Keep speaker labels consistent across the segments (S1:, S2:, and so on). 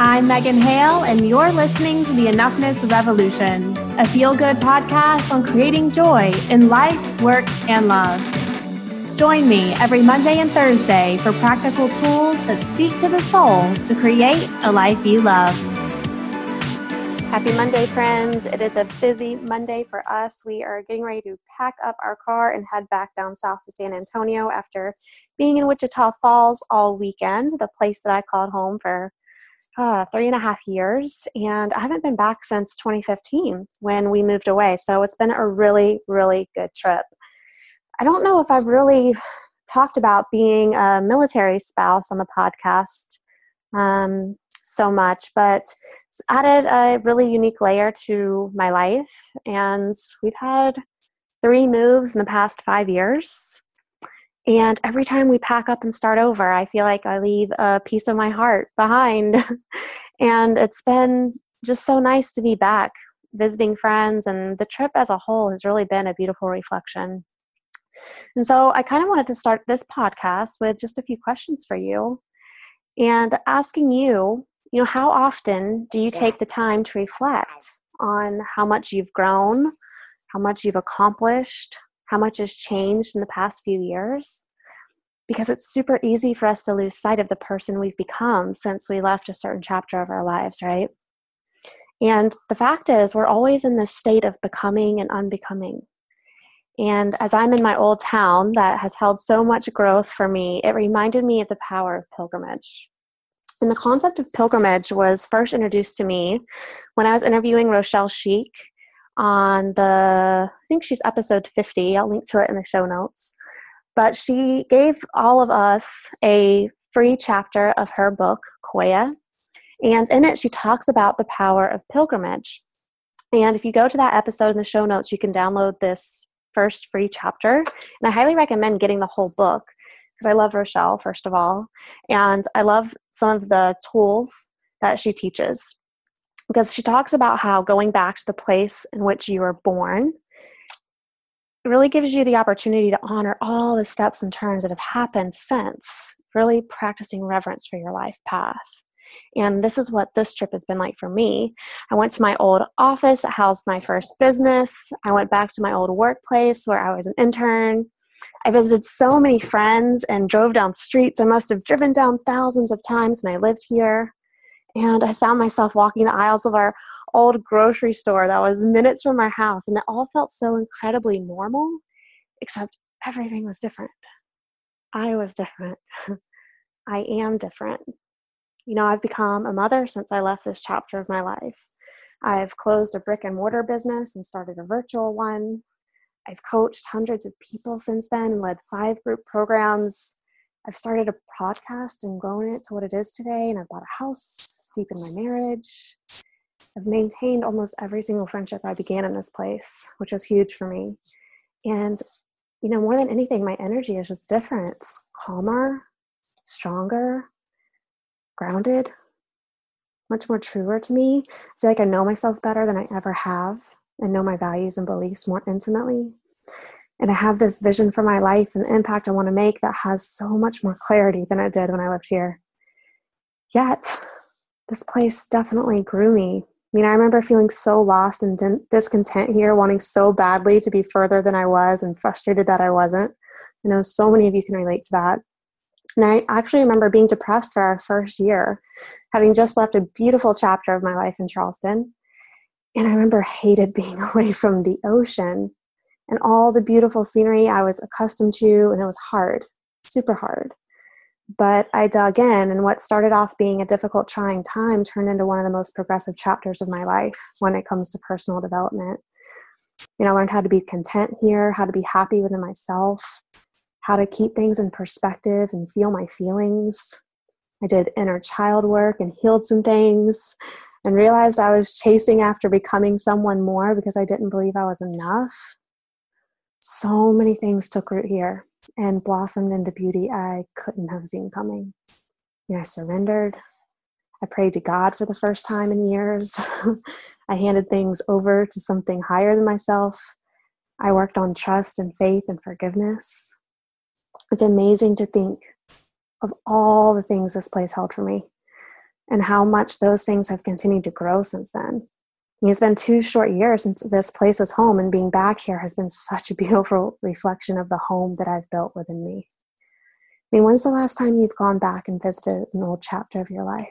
S1: I'm Megan Hale, and you're listening to the Enoughness Revolution, a feel good podcast on creating joy in life, work, and love. Join me every Monday and Thursday for practical tools that speak to the soul to create a life you love.
S2: Happy Monday, friends. It is a busy Monday for us. We are getting ready to pack up our car and head back down south to San Antonio after being in Wichita Falls all weekend, the place that I called home for uh, three and a half years, and I haven't been back since 2015 when we moved away. So it's been a really, really good trip. I don't know if I've really talked about being a military spouse on the podcast um, so much, but it's added a really unique layer to my life. And we've had three moves in the past five years. And every time we pack up and start over, I feel like I leave a piece of my heart behind. and it's been just so nice to be back visiting friends, and the trip as a whole has really been a beautiful reflection. And so I kind of wanted to start this podcast with just a few questions for you and asking you, you know, how often do you take the time to reflect on how much you've grown, how much you've accomplished, how much has changed in the past few years because it's super easy for us to lose sight of the person we've become since we left a certain chapter of our lives, right? And the fact is, we're always in this state of becoming and unbecoming. And as I'm in my old town that has held so much growth for me, it reminded me of the power of pilgrimage. And the concept of pilgrimage was first introduced to me when I was interviewing Rochelle Schieck on the, I think she's episode 50. I'll link to it in the show notes. But she gave all of us a free chapter of her book, Qoya. And in it, she talks about the power of pilgrimage. And if you go to that episode in the show notes, you can download this first free chapter. And I highly recommend getting the whole book because I love Rochelle, first of all. And I love some of the tools that she teaches because she talks about how going back to the place in which you were born really gives you the opportunity to honor all the steps and turns that have happened since, really practicing reverence for your life path. And this is what this trip has been like for me. I went to my old office that housed my first business. I went back to my old workplace where I was an intern. I visited so many friends and drove down streets. I must have driven down thousands of times when I lived here. And I found myself walking the aisles of our old grocery store that was minutes from our house, and it all felt so incredibly normal, except everything was different. I was different. I am different. You know, I've become a mother since I left this chapter of my life. I've closed a brick and mortar business and started a virtual one. I've coached hundreds of people since then and led five group programs. I've started a podcast and grown it to what it is today, and I've bought a house, deepened my marriage. I've maintained almost every single friendship I began in this place, which was huge for me. And, you know, more than anything, my energy is just different. It's calmer, stronger, grounded, much more truer to me. I feel like I know myself better than I ever have and know my values and beliefs more intimately. And I have this vision for my life and the impact I want to make that has so much more clarity than it did when I lived here. Yet, this place definitely grew me I mean, I remember feeling so lost and discontent here, wanting so badly to be further than I was and frustrated that I wasn't. I know so many of you can relate to that. And I actually remember being depressed for our first year, having just left a beautiful chapter of my life in Charleston. And I remember hated being away from the ocean and all the beautiful scenery I was accustomed to, and it was hard, super hard. But I dug in, and what started off being a difficult, trying time turned into one of the most progressive chapters of my life when it comes to personal development. You know, I learned how to be content here, how to be happy within myself, how to keep things in perspective and feel my feelings. I did inner child work and healed some things and realized I was chasing after becoming someone more because I didn't believe I was enough. So many things took root here and blossomed into beauty I couldn't have seen coming. You know, I surrendered. I prayed to God for the first time in years. I handed things over to something higher than myself. I worked on trust and faith and forgiveness. It's amazing to think of all the things this place held for me. and how much those things have continued to grow since then. It's been two short years since this place was home, and being back here has been such a beautiful reflection of the home that I've built within me. I mean, when's the last time you've gone back and visited an old chapter of your life?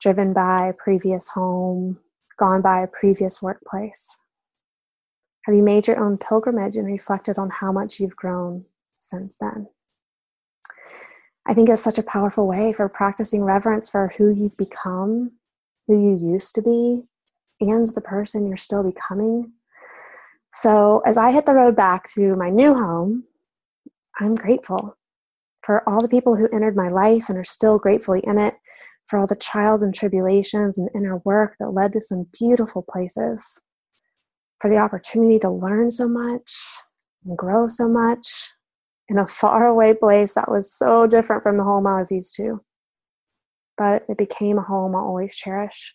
S2: Driven by a previous home, gone by a previous workplace? Have you made your own pilgrimage and reflected on how much you've grown since then? I think it's such a powerful way for practicing reverence for who you've become, who you used to be, and the person you're still becoming. So, as I hit the road back to my new home, I'm grateful for all the people who entered my life and are still gratefully in it, for all the trials and tribulations and inner work that led to some beautiful places, for the opportunity to learn so much and grow so much in a faraway place that was so different from the home I was used to. But it became a home I'll always cherish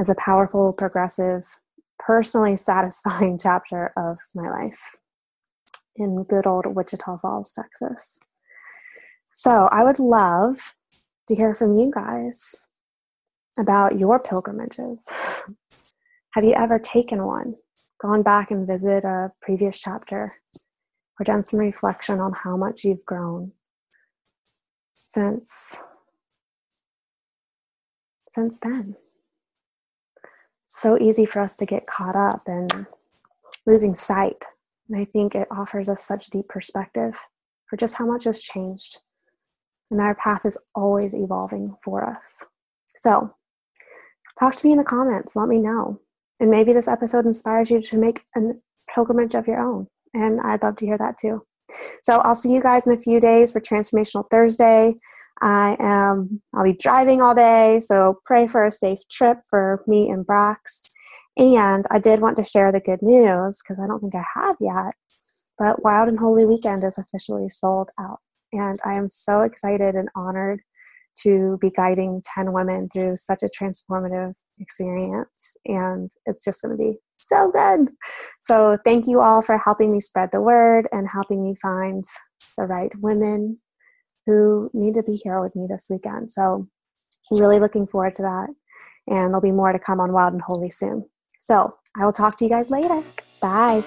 S2: as a powerful, progressive, personally satisfying chapter of my life in good old Wichita Falls, Texas. So I would love to hear from you guys about your pilgrimages. Have you ever taken one, gone back and visited a previous chapter, or done some reflection on how much you've grown since since then? So easy for us to get caught up in losing sight. And I think it offers us such deep perspective for just how much has changed. And our path is always evolving for us. So, talk to me in the comments. Let me know. And maybe this episode inspires you to make a pilgrimage of your own. And I'd love to hear that too. So, I'll see you guys in a few days for Transformational Thursday. I am, I'll be driving all day, so pray for a safe trip for me and Brax. And I did want to share the good news because I don't think I have yet, but Wild and Holy Weekend is officially sold out. And I am so excited and honored to be guiding 10 women through such a transformative experience. And it's just going to be so good. So, thank you all for helping me spread the word and helping me find the right women who need to be here with me this weekend. So really looking forward to that. And there'll be more to come on Wild and Holy soon. So I will talk to you guys later. Bye.